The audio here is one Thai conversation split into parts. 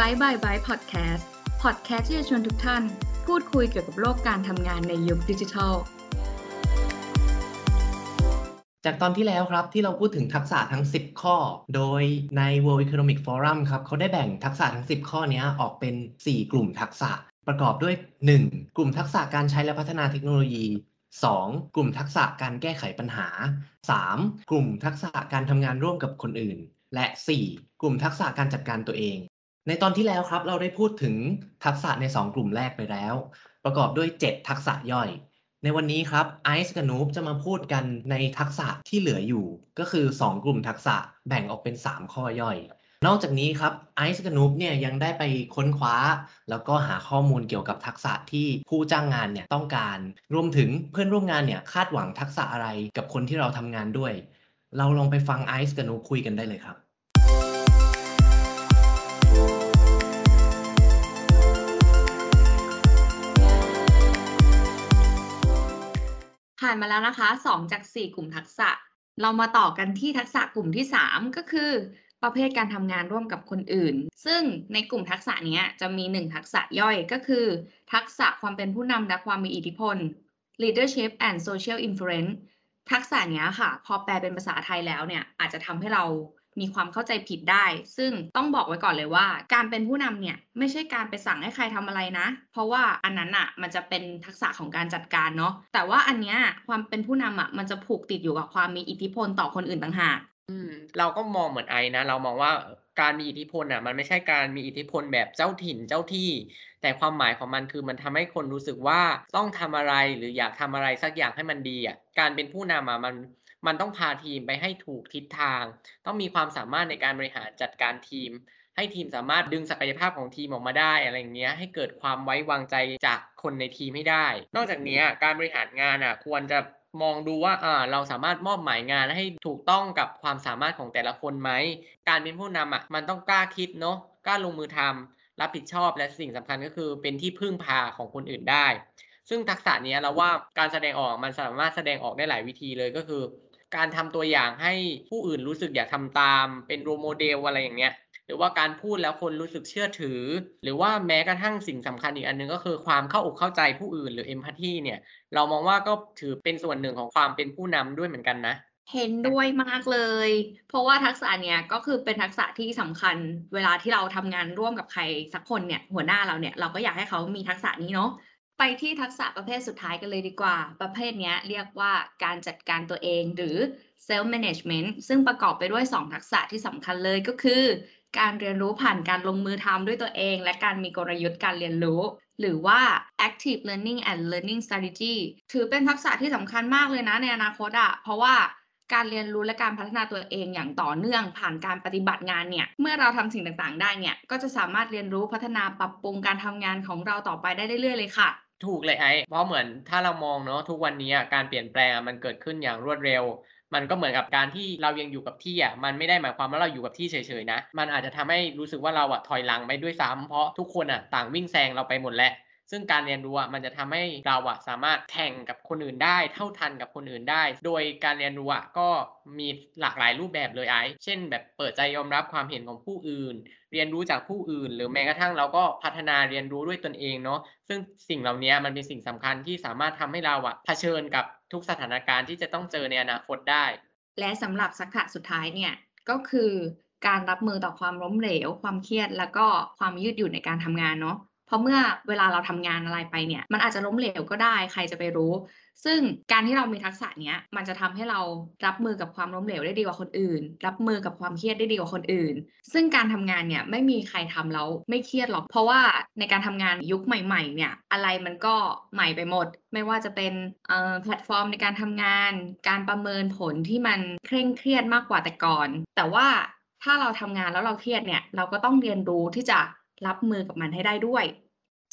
บายบายบายพอดแคสต์พอดแคสต์ที่จะชวนทุกท่าน พูดคุยเกี่ยวกับโลกการทำงานในยุคดิจิทัล จากตอนที่แล้วครับที่เราพูดถึงทักษะทั้ง 10 ข้อ โดยใน World Economic Forum ครับเขาได้แบ่งทักษะทั้ง 10 ข้อนี้ออกเป็น 4 กลุ่มทักษะประกอบด้วย 1. กลุ่มทักษะการใช้และพัฒนาเทคโนโลยี 2. กลุ่มทักษะการแก้ไขปัญหา 3. กลุ่มทักษะการทำงานร่วมกับคนอื่น และ 4. กลุ่มทักษะการจัดการตัวเอง ในตอนที่แล้วครับเราได้พูดถึงทักษะใน 2 กลุ่มแรกไปแล้ว ประกอบด้วย 7 ทักษะย่อย ในวันนี้ครับไอซ์กับนูบจะมาพูดกันในทักษะที่เหลืออยู่ ก็คือ 2 กลุ่มทักษะแบ่งออกเป็น 3 ข้อย่อย นอกจากนี้ครับไอซ์กับนูบเนี่ยยังได้ไปค้นคว้า แล้วก็หาข้อมูลเกี่ยวกับทักษะที่ผู้จ้างงานเนี่ยต้องการ รวมถึงเพื่อนร่วมงานเนี่ยคาดหวังทักษะอะไรกับคนที่เราทำงานด้วย เราลองไปฟังไอซ์กับนูบคุยกันได้เลยครับานมาแล้วนะคะ2จาก4 กลุ่มทักษะ เรามาต่อกันที่ทักษะกลุ่มที่ 3 ก็คือ ประเภทการทำงานร่วมกับคนอื่น ซึ่งในกลุ่มทักษะนี้จะมี 1 ทักษะย่อยก็คือ ทักษะความเป็นผู้นำและความมีอิทธิพล leadership and social influence ทักษะนี้ค่ะ พอแปลเป็นภาษาไทยแล้วเนี่ยอาจจะทำให้เรา มีความเข้าใจผิดได้ ซึ่งต้องบอกไว้ก่อนเลยว่า การเป็นผู้นำเนี่ยไม่ใช่การไปสั่งให้ใครทำอะไรนะ เพราะว่าอันนั้นอะมันจะเป็นทักษะของการจัดการเนาะแต่ว่าอันเนี้ยความเป็นผู้นำอะมันจะผูกติดอยู่กับความมีอิทธิพลต่อคนอื่นต่างหากเราก็มองเหมือนไอ้นะ เรามองว่าการมีอิทธิพลอะ มันไม่ใช่การมีอิทธิพลแบบเจ้าถิ่นเจ้าที่ แต่ความหมายของมันคือมันทำให้คนรู้สึกว่าต้องทำอะไรหรืออยากทำอะไรสักอย่างให้มันดีอะการเป็นผู้นำอะมัน มันต้องพาทีมไปให้ถูกทิศทาง ต้องมีความสามารถในการบริหารจัดการทีม ให้ทีมสามารถดึงศักยภาพของทีมออกมาได้อะไรอย่างเงี้ยให้เกิดความไว้วางใจจากคนในทีมให้ได้ นอกจากนี้การบริหารงานอะควรจะมองดูว่าอ่าเราสามารถมอบหมายงานให้ถูกต้องกับความสามารถของแต่ละคนไหม การเป็นผู้นำอะมันต้องกล้าคิดเนาะกล้าลงมือทำรับผิดชอบและสิ่งสำคัญก็คือเป็นที่พึ่งพาของคนอื่นได้ ซึ่งทักษะนี้เราว่าการแสดงออกมันสามารถแสดงออกได้หลายวิธีเลยก็คือ การทำตัวอย่างให้ผู้อื่นรู้สึกอยากทำตาม เป็นโรโมเดลอะไรอย่างเงี้ยหรือว่าการพูดแล้วคนรู้สึกเชื่อถือ หรือว่าแม้กระทั่งสิ่งสำคัญอีกอันนึงก็คือความเข้าอกเข้าใจผู้อื่นหรือเอมพัตตีเนี่ย เรามองว่าก็ถือเป็นส่วนหนึ่งของความเป็นผู้นำด้วยเหมือนกันนะเห็นด้วยมากเลย เพราะว่าทักษะเนี้ยก็คือเป็นทักษะที่สำคัญ เวลาที่เราทำงานร่วมกับใครสักคนเนี่ยหัวหน้าเราเนี่ยเราก็อยากให้เขามีทักษะนี้เนาะ ไปที่ทักษะประเภทสุดท้ายกันเลยดีกว่า ประเภทนี้เรียกว่าการจัดการตัวเองหรือ self management ซึ่งประกอบไปด้วย 2 ทักษะที่สำคัญเลยก็คือ การเรียนรู้ผ่านการลงมือทำด้วยตัวเอง และการมีกลยุทธ์การเรียนรู้ หรือว่า active learning and learning strategy ถือเป็นทักษะที่สำคัญมากเลยนะในอนาคตอะเพราะว่า การเรียนรู้และการพัฒนาตัวเองอย่างต่อเนื่องผ่านการปฏิบัติงานเนี่ย เมื่อเราทำสิ่งต่างๆ ได้เนี่ย ก็จะสามารถเรียนรู้พัฒนาปรับปรุงการทำงานของเราต่อไปได้เรื่อยๆเลยค่ะถูกเลยไอ้เพราะเหมือนถ้าเรามองเนาะทุกวันนี้การเปลี่ยนแปลงมันเกิดขึ้นอย่างรวดเร็ว มันก็เหมือนกับการที่เรายังอยู่กับที่อะมันไม่ได้หมายความว่าเราอยู่กับที่เฉยๆนะ มันอาจจะทำให้รู้สึกว่าเราอะถอยหลังไปด้วยซ้ำเพราะทุกคนอะต่างวิ่งแซงเราไปหมดแล้ว ซึ่งการเรียนรู้อะมันจะทำให้เราอะสามารถแข่งกับคนอื่นได้ เท่าทันกับคนอื่นได้ โดยการเรียนรู้อะก็มีหลากหลายรูปแบบเลยไอ้เช่น แบบเปิดใจยอมรับความเห็นของผู้อื่น เรียนรู้จากผู้อื่น หรือแม้กระทั่งเราก็พัฒนาเรียนรู้ด้วยตนเองเนาะซึ่งสิ่งเหล่านี้มันเป็นสิ่งสำคัญที่สามารถทำให้เราอะเผชิญกับทุกสถานการณ์ที่จะต้องเจอในอนาคตได้ และสำหรับสักษะสุดท้ายเนี่ยก็คือการรับมือต่อความล้มเหลว ความเครียด แล้วก็ความยืดหยุ่นในการทำงานเนาะ ราะเมื่อเวลาเราทำงานอะไรไปเนี่ย มันอาจจะล้มเหลวก็ได้ใครจะไปรู้ ซึ่งการที่เรามีทักษะเนี้ยมันจะทำให้เรารับมือกับความล้มเหลวได้ดีกว่าคนอื่น รับมือกับความเครียดได้ดีกว่าคนอื่น ซึ่งการทำงานเนี่ยไม่มีใครทำแล้วไม่เครียดหรอก เพราะว่าในการทำงานยุคใหม่ ๆ เนี่ยอะไรมันก็ใหม่ไปหมด ไม่ว่าจะเป็นแพลตฟอร์มในการทำงาน การประเมินผลที่มันเคร่งเครียดมากกว่าแต่ก่อน แต่ว่าถ้าเราทำงานแล้วเราเครียดเนี่ยเราก็ต้องเรียนรู้ที่จะ รับมือกับมันให้ได้ด้วย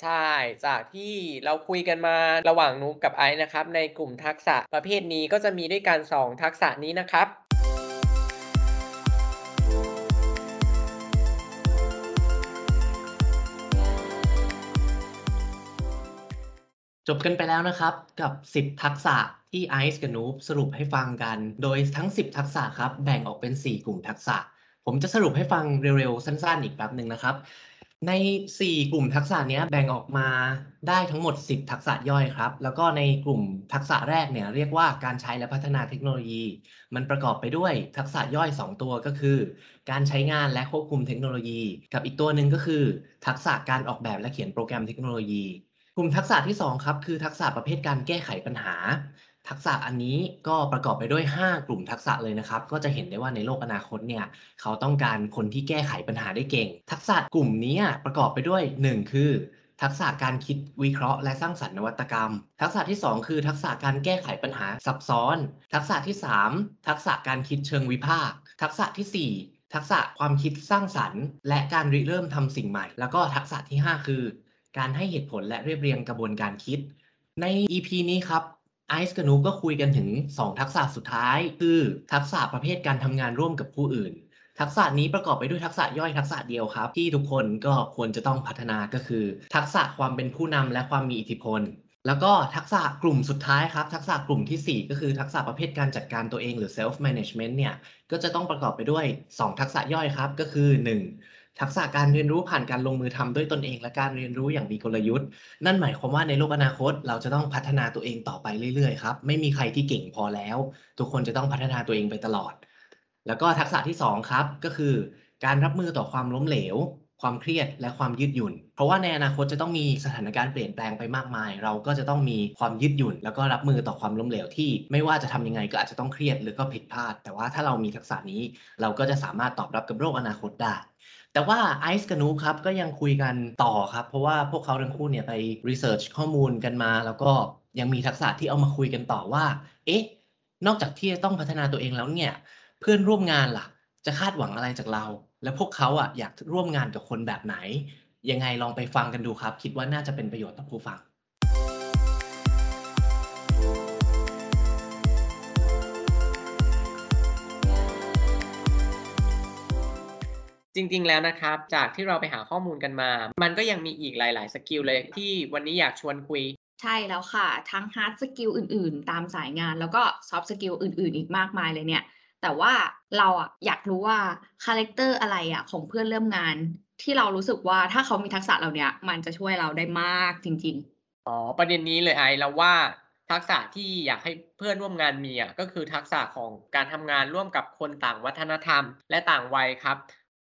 ใช่ จากที่เราคุยกันมาระหว่างนุกกับไอซ์นะครับ ในกลุ่มทักษะประเภทนี้ก็จะมีด้วยกัน 2 ทักษะนี้นะครับจบกันไปแล้วนะครับกับ 10 ทักษะที่ไอซ์กับนูบสรุปให้ฟังกัน โดยทั้ง 10 ทักษะครับแบ่งออกเป็น 4 กลุ่มทักษะ ผมจะสรุปให้ฟังเร็วๆ สั้นๆ อีกแป๊บหนึ่งนะครับ ใน 4 กลุ่มทักษะนี้แบ่งออกมาได้ทั้งหมด 10 ทักษะย่อยครับ แล้วก็ในกลุ่มทักษะแรกเนี่ยเรียกว่าการใช้และพัฒนาเทคโนโลยี มันประกอบไปด้วยทักษะย่อย 2 ตัวก็คือ การใช้งานและควบคุมเทคโนโลยี กับอีกตัวหนึ่งก็คือ ทักษะการออกแบบและเขียนโปรแกรมเทคโนโลยี กลุ่มทักษะที่ 2 ครับ คือทักษะประเภทการแก้ไขปัญหา ทักษะอันนี้ก็ประกอบไปด้วย 5 กลุ่มทักษะเลยนะครับ ก็จะเห็นได้ว่าในโลกอนาคตเนี่ยเขาต้องการคนที่แก้ไขปัญหาได้เก่ง ทักษะกลุ่มนี้ประกอบไปด้วย 1 คือ ทักษะการคิดวิเคราะห์และสร้างสรรค์นวัตกรรม ทักษะที่ 2 คือ ทักษะการแก้ไขปัญหาซับซ้อน ทักษะที่ 3 ทักษะการคิดเชิงวิพากษ์ทักษะทีสี่4 ทักษะความคิดสร้างสรรค์ และการริเริ่มทำสิ่งใหม่ แล้วก็ทักษะที่ 5 คือ การให้เหตุผลและเรียบเรียงกระบวนการคิด ใน EP นี้ครับ ไอซ์กับนุก็คุยกันถึง 2 ทักษะสุดท้าย คือทักษะประเภทการทำงานร่วมกับผู้อื่น ทักษะนี้ประกอบไปด้วยทักษะย่อยทักษะเดียวครับ ที่ทุกคนก็ควรจะต้องพัฒนาก็คือ ทักษะความเป็นผู้นำและความมีอิทธิพล แล้วก็ทักษะกลุ่มสุดท้ายครับ ทักษะกลุ่มทีสี่ 4 ก็คือทักษะประเภทการจัดการตัวเองหรือ self management เนี่ยก็จะต้องประกอบไปด้วย 2 ทักษะย่อยครับก็คือ 1. ทักษะการเรียนรู้ผ่านการลงมือทำด้วยตนเอง และการเรียนรู้อย่างมีกลยุทธ์ นั่นหมายความว่าในโลกอนาคต เราจะต้องพัฒนาตัวเองต่อไปเรื่อยๆครับไม่มีใครที่เก่งพอแล้ว ทุกคนจะต้องพัฒนาตัวเองไปตลอด แล้วก็ทักษะที่2ครับก็คือ การรับมือต่อความล้มเหลว ความเครียดและความยืดหยุ่น เพราะว่าในอนาคตจะต้องมีสถานการณ์เปลี่ยนแปลงไปมากมาย เราก็จะต้องมีความยืดหยุ่น แล้วก็รับมือต่อความล้มเหลวที่ไม่ว่าจะทำยังไงก็อาจจะต้องเครียดหรือก็ผิดพลาด แต่ว่าถ้าเรามีทักษะนี้ เราก็จะสามารถตอบรับกับโลกอนาคตได้ แต่ว่าไอซ์กับนูครับก็ยังคุยกันต่อครับ เพราะว่าพวกเขาทั้งคู่เนี่ยไปรีเสิร์ชข้อมูลกันมา แล้วก็ยังมีทักษะที่เอามาคุยกันต่อว่า เอ๊ะ นอกจากที่จะต้องพัฒนาตัวเองแล้วเนี่ย เพื่อนร่วมงานล่ะ จะคาดหวังอะไรจากเรา และพวกเขาอะอยากร่วมงานกับคนแบบไหน ยังไงลองไปฟังกันดูครับ คิดว่าน่าจะเป็นประโยชน์ต่อผู้ฟัง จริง ๆ แล้วนะครับ จากที่เราไปหาข้อมูลกันมา มันก็ยังมีอีกหลาย ๆ skill เลยที่วันนี้อยากชวนคุย ใช่แล้วค่ะ ทั้ง hard skill อื่น ๆ ตามสายงานแล้วก็ soft skill อื่น ๆ อีกมากมายเลยเนี่ย แต่ว่าเราอะอยากรู้ว่า character อะไรอะของเพื่อนร่วมงาน ที่เรารู้สึกว่าถ้าเขามีทักษะเหล่าเนี้ยมันจะช่วยเราได้มากจริง ๆ อ๋อ ประเด็นนี้เลยไอซ์เราว่าทักษะที่อยากให้เพื่อนร่วมงานมีอะก็คือทักษะของการทำงานร่วมกับคนต่างวัฒนธรรม และต่างวัยครับ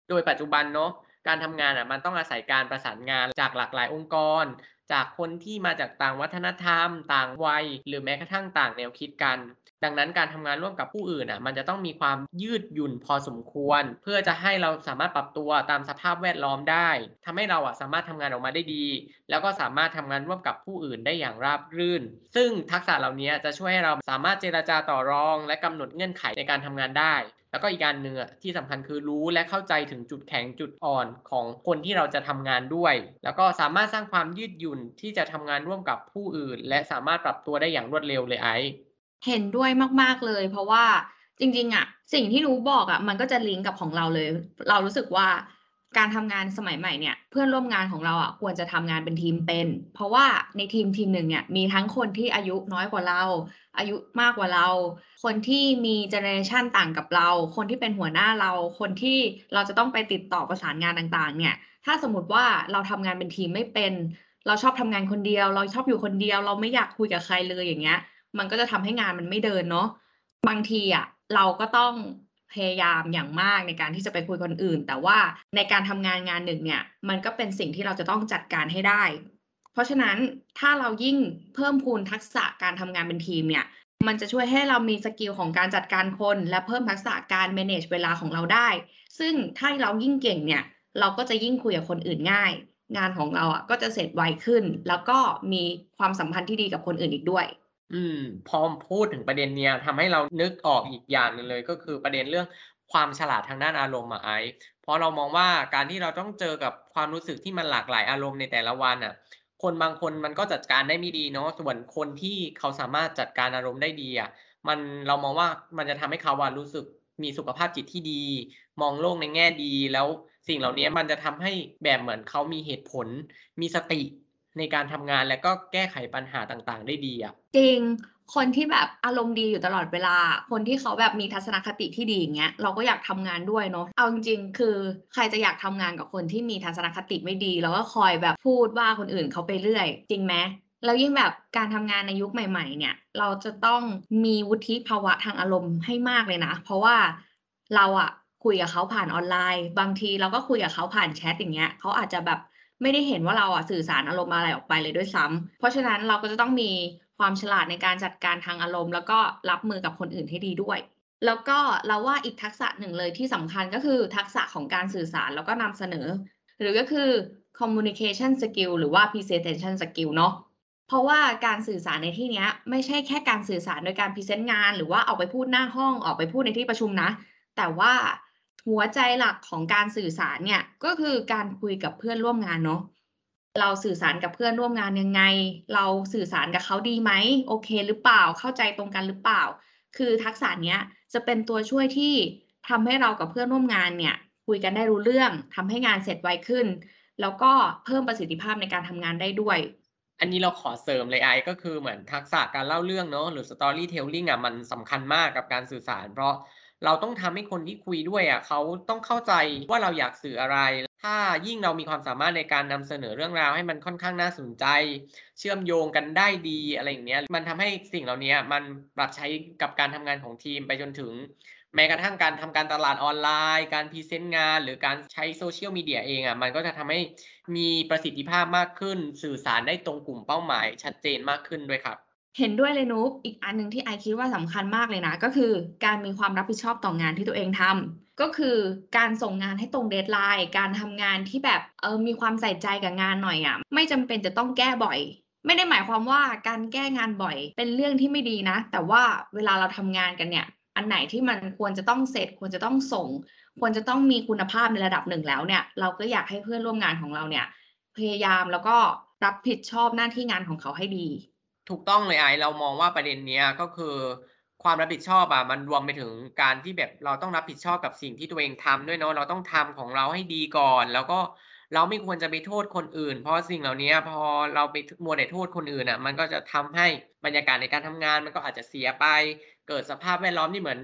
โดยปัจจุบันเนาะการทำงานอะมันต้องอาศัยการประสานงานจากหลากหลายองค์กร จากคนที่มาจากต่างวัฒนธรรม ต่างวัย หรือแม้กระทั่งต่างแนวคิดกันดังนั้นการทำงานร่วมกับผู้อื่นอะมันจะต้องมีความยืดหยุ่นพอสมควร เพื่อจะให้เราสามารถปรับตัวตามสภาพแวดล้อมได้ทำให้เราอะสามารถทำงานออกมาได้ดี แล้วก็สามารถทำงานร่วมกับผู้อื่นได้อย่างราบรื่น ซึ่งทักษะเหล่านี้จะช่วยให้เราสามารถเจรจาต่อรอง และกำหนดเงื่อนไขในการทำงานได้แล้วก็อีกการหนึ่งอะที่สำคัญคือรู้และเข้าใจถึงจุดแข็งจุดอ่อนของคนที่เราจะทำงานด้วย แล้วก็สามารถสร้างความยืดหยุ่นที่จะทำงานร่วมกับผู้อื่น และสามารถปรับตัวได้อย่างรวดเร็วเลยไอ เห็นด้วยมาก ๆ เลย เพราะว่าจริง ๆอะสิ่งที่หนูบอกอะมันก็จะลิงก์กับของเราเลย เรารู้สึกว่าการทำงานสมัยใหม่เนี่ย เพื่อนร่วมงานของเราอะควรจะทำงานเป็นทีมเป็น เพราะว่าในทีมทีมหนึ่งเนี่ยมีทั้งคนที่อายุน้อยกว่าเรา อายุมากกว่าเรา คนที่มีเจเนอเรชันต่างกับเรา คนที่เป็นหัวหน้าเรา คนที่เราจะต้องไปติดต่อประสานงานต่างๆ เนี่ย ถ้าสมมติว่าเราทำงานเป็นทีมไม่เป็น เราชอบทำงานคนเดียว เราชอบอยู่คนเดียว เราไม่อยากคุยกับใครเลยอย่างเงี้ย มันก็จะทำให้งานมันไม่เดินเนาะบางทีอะเราก็ต้องพยายามอย่างมากในการที่จะไปคุยกับคนอื่น แต่ว่าในการทำงานงานหนึ่งเนี่ย มันก็เป็นสิ่งที่เราจะต้องจัดการให้ได้ เพราะฉะนั้นถ้าเรายิ่งเพิ่มพูนทักษะการทำงานเป็นทีมเนี่ย มันจะช่วยให้เรามีสกิลของการจัดการคน และเพิ่มทักษะการ manage เวลาของเราได้ ซึ่งถ้าเรายิ่งเก่งเนี่ย เราก็จะยิ่งคุยกับคนอื่นง่าย งานของเราอะก็จะเสร็จไวขึ้น แล้วก็มีความสัมพันธ์ที่ดีกับคนอื่นอีกด้วย อืม พอพูดถึงประเด็นเนี้ยทำให้เรานึกออกอีกอย่างหนึ่งเลย ก็คือประเด็นเรื่องความฉลาดทางด้านอารมณ์อะไอซ์เพราะเรามองว่าการที่เราต้องเจอกับความรู้สึกที่มันหลากหลายอารมณ์ในแต่ละวันอะคนบางคนมันก็จัดการได้ไม่ดีเนาะส่วนคนที่เขาสามารถจัดการอารมณ์ได้ดีอะมันเรามองว่ามันจะทำให้เขาอะรู้สึกมีสุขภาพจิตที่ดี มองโลกในแง่ดี แล้วสิ่งเหล่านี้มันจะทำให้แบบเหมือนเขามีเหตุผล มีสติ ในการทำงานและก็แก้ไขปัญหาต่างๆ ได้ดีอะจริงคนที่แบบอารมณ์ดีอยู่ตลอดเวลา คนที่เขาแบบมีทัศนคติที่ดีอย่างเงี้ยเราก็อยากทำงานด้วยเนาะเอาจริงๆ คือใครจะอยากทำงานกับคนที่มีทัศนคติไม่ดี แล้วก็คอยแบบพูดว่าคนอื่นเขาไปเรื่อย จริงไหมแล้วยิ่งแบบการทำงานในยุคใหม่ ๆ เนี่ย เราจะต้องมีวุฒิภาวะทางอารมณ์ให้มากเลยนะ เพราะว่าเราอะคุยกับเขาผ่านออนไลน์ บางทีเราก็คุยกับเขาผ่านแชทอย่างเงี้ยเขาอาจจะแบบ ไม่ได้เห็นว่าเราอะสื่อสารอารมณ์อะไรออกไปเลยด้วยซ้ำเพราะฉะนั้นเราก็จะต้องมีความฉลาดในการจัดการทางอารมณ์ แล้วก็รับมือกับคนอื่นให้ดีด้วย แล้วก็เราว่าอีกทักษะหนึ่งเลยที่สำคัญก็คือทักษะของการสื่อสารแล้วก็นำเสนอ หรือก็คือ communication skill หรือว่า presentation skill เนาะเพราะว่าการสื่อสารในที่นี้ไม่ใช่แค่การสื่อสารโดยการพรีเซนต์งาน หรือว่าออกไปพูดหน้าห้องออกไปพูดในที่ประชุมนะ แต่ว่า หัวใจหลักของการสื่อสารเนี่ยก็คือการคุยกับเพื่อนร่วมงานเนาะเราสื่อสารกับเพื่อนร่วมงานยังไง เราสื่อสารกับเขาดีไหมโอเค หรือเปล่าเข้าใจตรงกันหรือเปล่า คือทักษะเนี้ยจะเป็นตัวช่วยที่ทำให้เรากับเพื่อนร่วมงานเนี่ย คุยกันได้รู้เรื่องทำให้งานเสร็จไวขึ้น แล้วก็เพิ่มประสิทธิภาพในการทำงานได้ด้วยอันนี้เราขอเสริมเลยไอซ์ก็คือเหมือนทักษะการเล่าเรื่องเนาะหรือ storytelling อะมันสำคัญมากกับการสื่อสาร เพราะ เราต้องทำให้คนที่คุยด้วยอะเขาต้องเข้าใจว่าเราอยากสื่ออะไร ถ้ายิ่งเรามีความสามารถในการนำเสนอเรื่องราวให้มันค่อนข้างน่าสนใจ เชื่อมโยงกันได้ดีอะไรอย่างเงี้ยมันทำให้สิ่งเหล่านี้มันปรับใช้กับการทำงานของทีมไปจนถึง แม้กระทั่งการทำการตลาดออนไลน์ การพรีเซนต์งาน หรือการใช้ Social Media เองอะมันก็จะทำให้มีประสิทธิภาพมากขึ้น สื่อสารได้ตรงกลุ่มเป้าหมายชัดเจนมากขึ้นด้วยครับ เห็นด้วยเลยนุ๊กอีกอันหนึ่งที่ไอคิดว่าสำคัญมากเลยนะ ก็คือการมีความรับผิดชอบต่องานที่ตัวเองทำก็คือการส่งงานให้ตรง deadline การทำงานที่แบบเออมีความใส่ใจกับงานหน่อยอะไม่จำเป็นจะต้องแก้บ่อย ไม่ได้หมายความว่าการแก้งานบ่อย เป็นเรื่องที่ไม่ดีนะ แต่ว่าเวลาเราทำงานกันเนี่ย อันไหนที่มันควรจะต้องเสร็จ ควรจะต้องส่ง ควรจะต้องมีคุณภาพในระดับหนึ่งแล้วเนี่ย เราก็อยากให้เพื่อนร่วมงานของเราเนี่ย พยายามแล้วก็รับผิดชอบหน้าที่งานของเขาให้ดี ถูกต้องเลยไอเรามองว่าประเด็นเนี้ยก็คือความรับผิดชอบอะมันรวมไปถึงการที่แบบเราต้องรับผิดชอบกับสิ่งที่ตัวเองทำด้วยเนาะเราต้องทำของเราให้ดีก่อน แล้วก็เราไม่ควรจะไปโทษคนอื่น เพราะสิ่งเหล่านี้พอเราไปมัวแต่โทษคนอื่นน่ะ มันก็จะทำให้บรรยากาศในการทำงานมันก็อาจจะเสียไป เกิดสภาพแวดล้อมที่เหมือน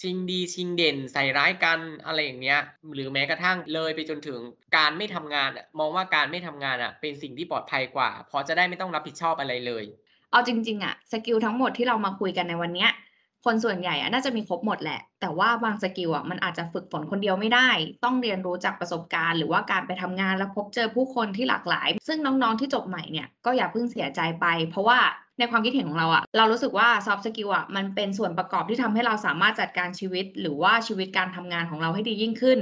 ชิงดีชิงเด่นใส่ร้ายกันอะไรอย่างเงี้ย หรือแม้กระทั่งเลยไปจนถึงการไม่ทำงานอะมองว่าการไม่ทำงานอะเป็นสิ่งที่ปลอดภัยกว่าเพราะจะได้ไม่ต้องรับผิดชอบอะไรเลย เอาจริงๆอะ skill ทั้งหมดที่เรามาคุยกันในวันเนี้ย คนส่วนใหญ่อะน่าจะมีครบหมดแหละ แต่ว่าบาง skill อะมันอาจจะฝึกฝนคนเดียวไม่ได้ ต้องเรียนรู้จากประสบการณ์ หรือว่าการไปทำงานแล้วพบเจอผู้คนที่หลากหลาย ซึ่งน้องๆที่จบใหม่เนี่ยก็อย่าเพิ่งเสียใจไป เพราะว่าในความคิดเห็นของเราอะเรารู้สึกว่า soft skill อะมันเป็นส่วนประกอบที่ทำให้เราสามารถจัดการชีวิต หรือว่าชีวิตการทำงานของเราให้ดียิ่งขึ้น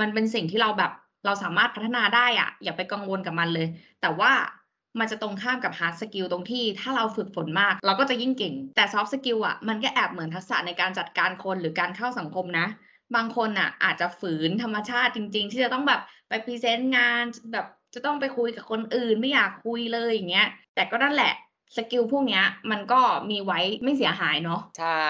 มันเป็นสิ่งที่เราแบบเราสามารถพัฒนาได้อะอย่าไปกังวลกับมันเลย แต่ว่า มันจะตรงข้ามกับ hard skill ตรงที่ถ้าเราฝึกฝนมาก เราก็จะยิ่งเก่ง แต่ soft skill อะมันก็แอบเหมือนทักษะในการจัดการคนหรือการเข้าสังคมนะ บางคนน่ะ อาจจะฝืนธรรมชาติจริง ๆ ที่จะต้องแบบไป present งานแบบจะต้องไปคุยกับคนอื่นไม่อยากคุยเลยอย่างเงี้ยแต่ก็นั่นแหละ skill พวกเนี้ยมันก็มีไว้ไม่เสียหายเนาะใช่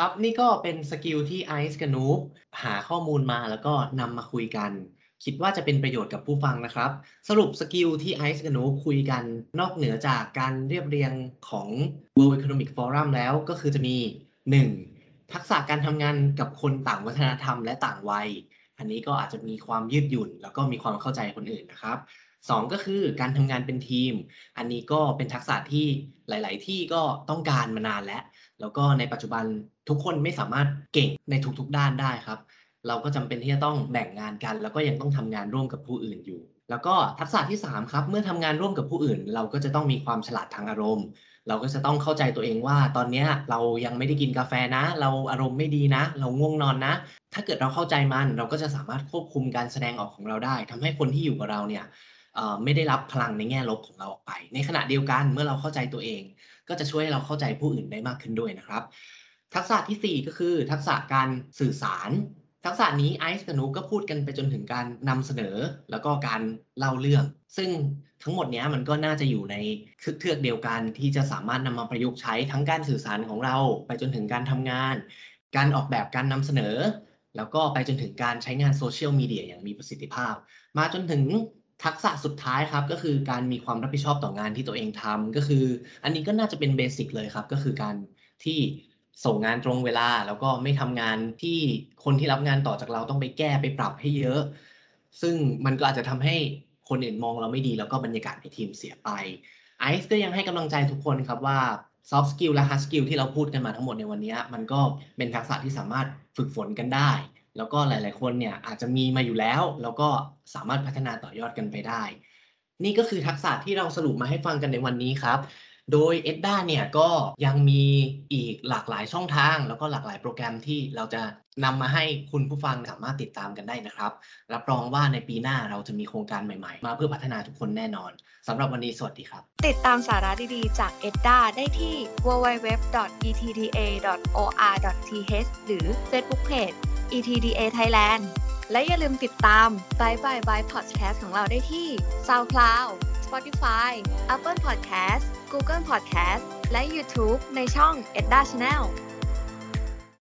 ครับนี่ก็เป็น skill ที่ไอซ์กับนุ๊กหาข้อมูลมาแล้วก็นำมาคุยกัน คิดว่าจะเป็นประโยชน์กับผู้ฟังนะครับ สรุป skill ที่ไอซ์กับนุ๊กคุยกัน นอกเหนือจากการเรียบเรียงของ World Economic Forum แล้วก็คือจะมี 1. ทักษะการทำงานกับคนต่างวัฒนธรรมและต่างวัย อันนี้ก็อาจจะมีความยืดหยุ่น แล้วก็มีความเข้าใจคนอื่นนะครับ2ก็คือการทำงานเป็นทีม อันนี้ก็เป็นทักษะที่หลาย ๆ ที่ก็ต้องการมานานแล้ว แล้วก็ในปัจจุบันทุกคนไม่สามารถเก่งในทุกๆด้านได้ครับ เราก็จำเป็นที่จะต้องแบ่งงานกัน แล้วก็ยังต้องทำงานร่วมกับผู้อื่นอยู่ แล้วก็ทักษะที่ 3 ครับ เมื่อทำงานร่วมกับผู้อื่น เราก็จะต้องมีความฉลาดทางอารมณ์ เราก็จะต้องเข้าใจตัวเองว่า ตอนนี้เรายังไม่ได้กินกาแฟนะ เราอารมณ์ไม่ดีนะ เราง่วงนอนนะ ถ้าเกิดเราเข้าใจมันเราก็จะสามารถควบคุมการแสดงออกของเราได้ทำให้คนที่อยู่กับเราเนี่ยไม่ได้รับพลังในแง่ลบของเราออกไป ในขณะเดียวกันเมื่อเราเข้าใจตัวเอง ก็จะช่วยให้เราเข้าใจผู้อื่นได้มากขึ้นด้วยนะครับ ทักษะทีสี่ 4 ก็คือ ทักษะการสื่อสาร ทักษะนี้ไอซ์กับนุก็พูดกันไปจนถึงการนำเสนอ แล้วก็การเล่าเรื่อง ซึ่งทั้งหมดเนี้ยมันก็น่าจะอยู่ในเทือกเดียวกันที่จะสามารถนำมาประยุกต์ใช้ทั้งการสื่อสารของเรา ไปจนถึงการทำงาน การออกแบบการนำเสนอ แล้วก็ไปจนถึงการใช้งานโซเชียลมีเดียอย่างมีประสิทธิภาพ มาจนถึง ทักษะสุดท้ายครับก็คือการมีความรับผิดชอบต่องานที่ตัวเองทำก็คือ อันนี้ก็น่าจะเป็นเบสิกเลยครับ ก็คือการที่ส่งงานตรงเวลา แล้วก็ไม่ทำงานที่คนที่รับงานต่อจากเราต้องไปแก้ไปปรับให้เยอะ ซึ่งมันก็อาจจะทำให้คนอื่นมองเราไม่ดี แล้วก็บรรยากาศในทีมเสียไปไอซ์ก็ยังให้กำลังใจทุกคนครับว่า soft skill และ hard skill ที่เราพูดกันมาทั้งหมดในวันนี้ มันก็เป็นทักษะที่สามารถฝึกฝนกันได้ แล้วก็หลาย ๆ คนเนี่ยอาจจะมีมาอยู่แล้ว แล้วก็สามารถพัฒนาต่อยอดกันไปได้ นี่ก็คือทักษะที่เราสรุปมาให้ฟังกันในวันนี้ครับ โดย EDDA เนี่ยก็ยังมีอีกหลากหลายช่องทาง แล้วก็หลากหลายโปรแกรมที่เราจะนำมาให้คุณผู้ฟังสามารถติดตามกันได้นะครับ รับรองว่าในปีหน้าเราจะมีโครงการใหม่ๆ มาเพื่อพัฒนาทุกคนแน่นอนสำหรับวันนี้สวัสดีครับ ติดตามสาระดีๆ จาก EDDA ได้ที่ www.etda.or.th หรือ Facebook Page ETDA Thailand และอย่าลืมติดตาม Bye Bye Bye Podcast ของเราได้ที่ SoundCloud Spotify Apple Podcast Google Podcast และ YouTube ในช่อง EDDA Channel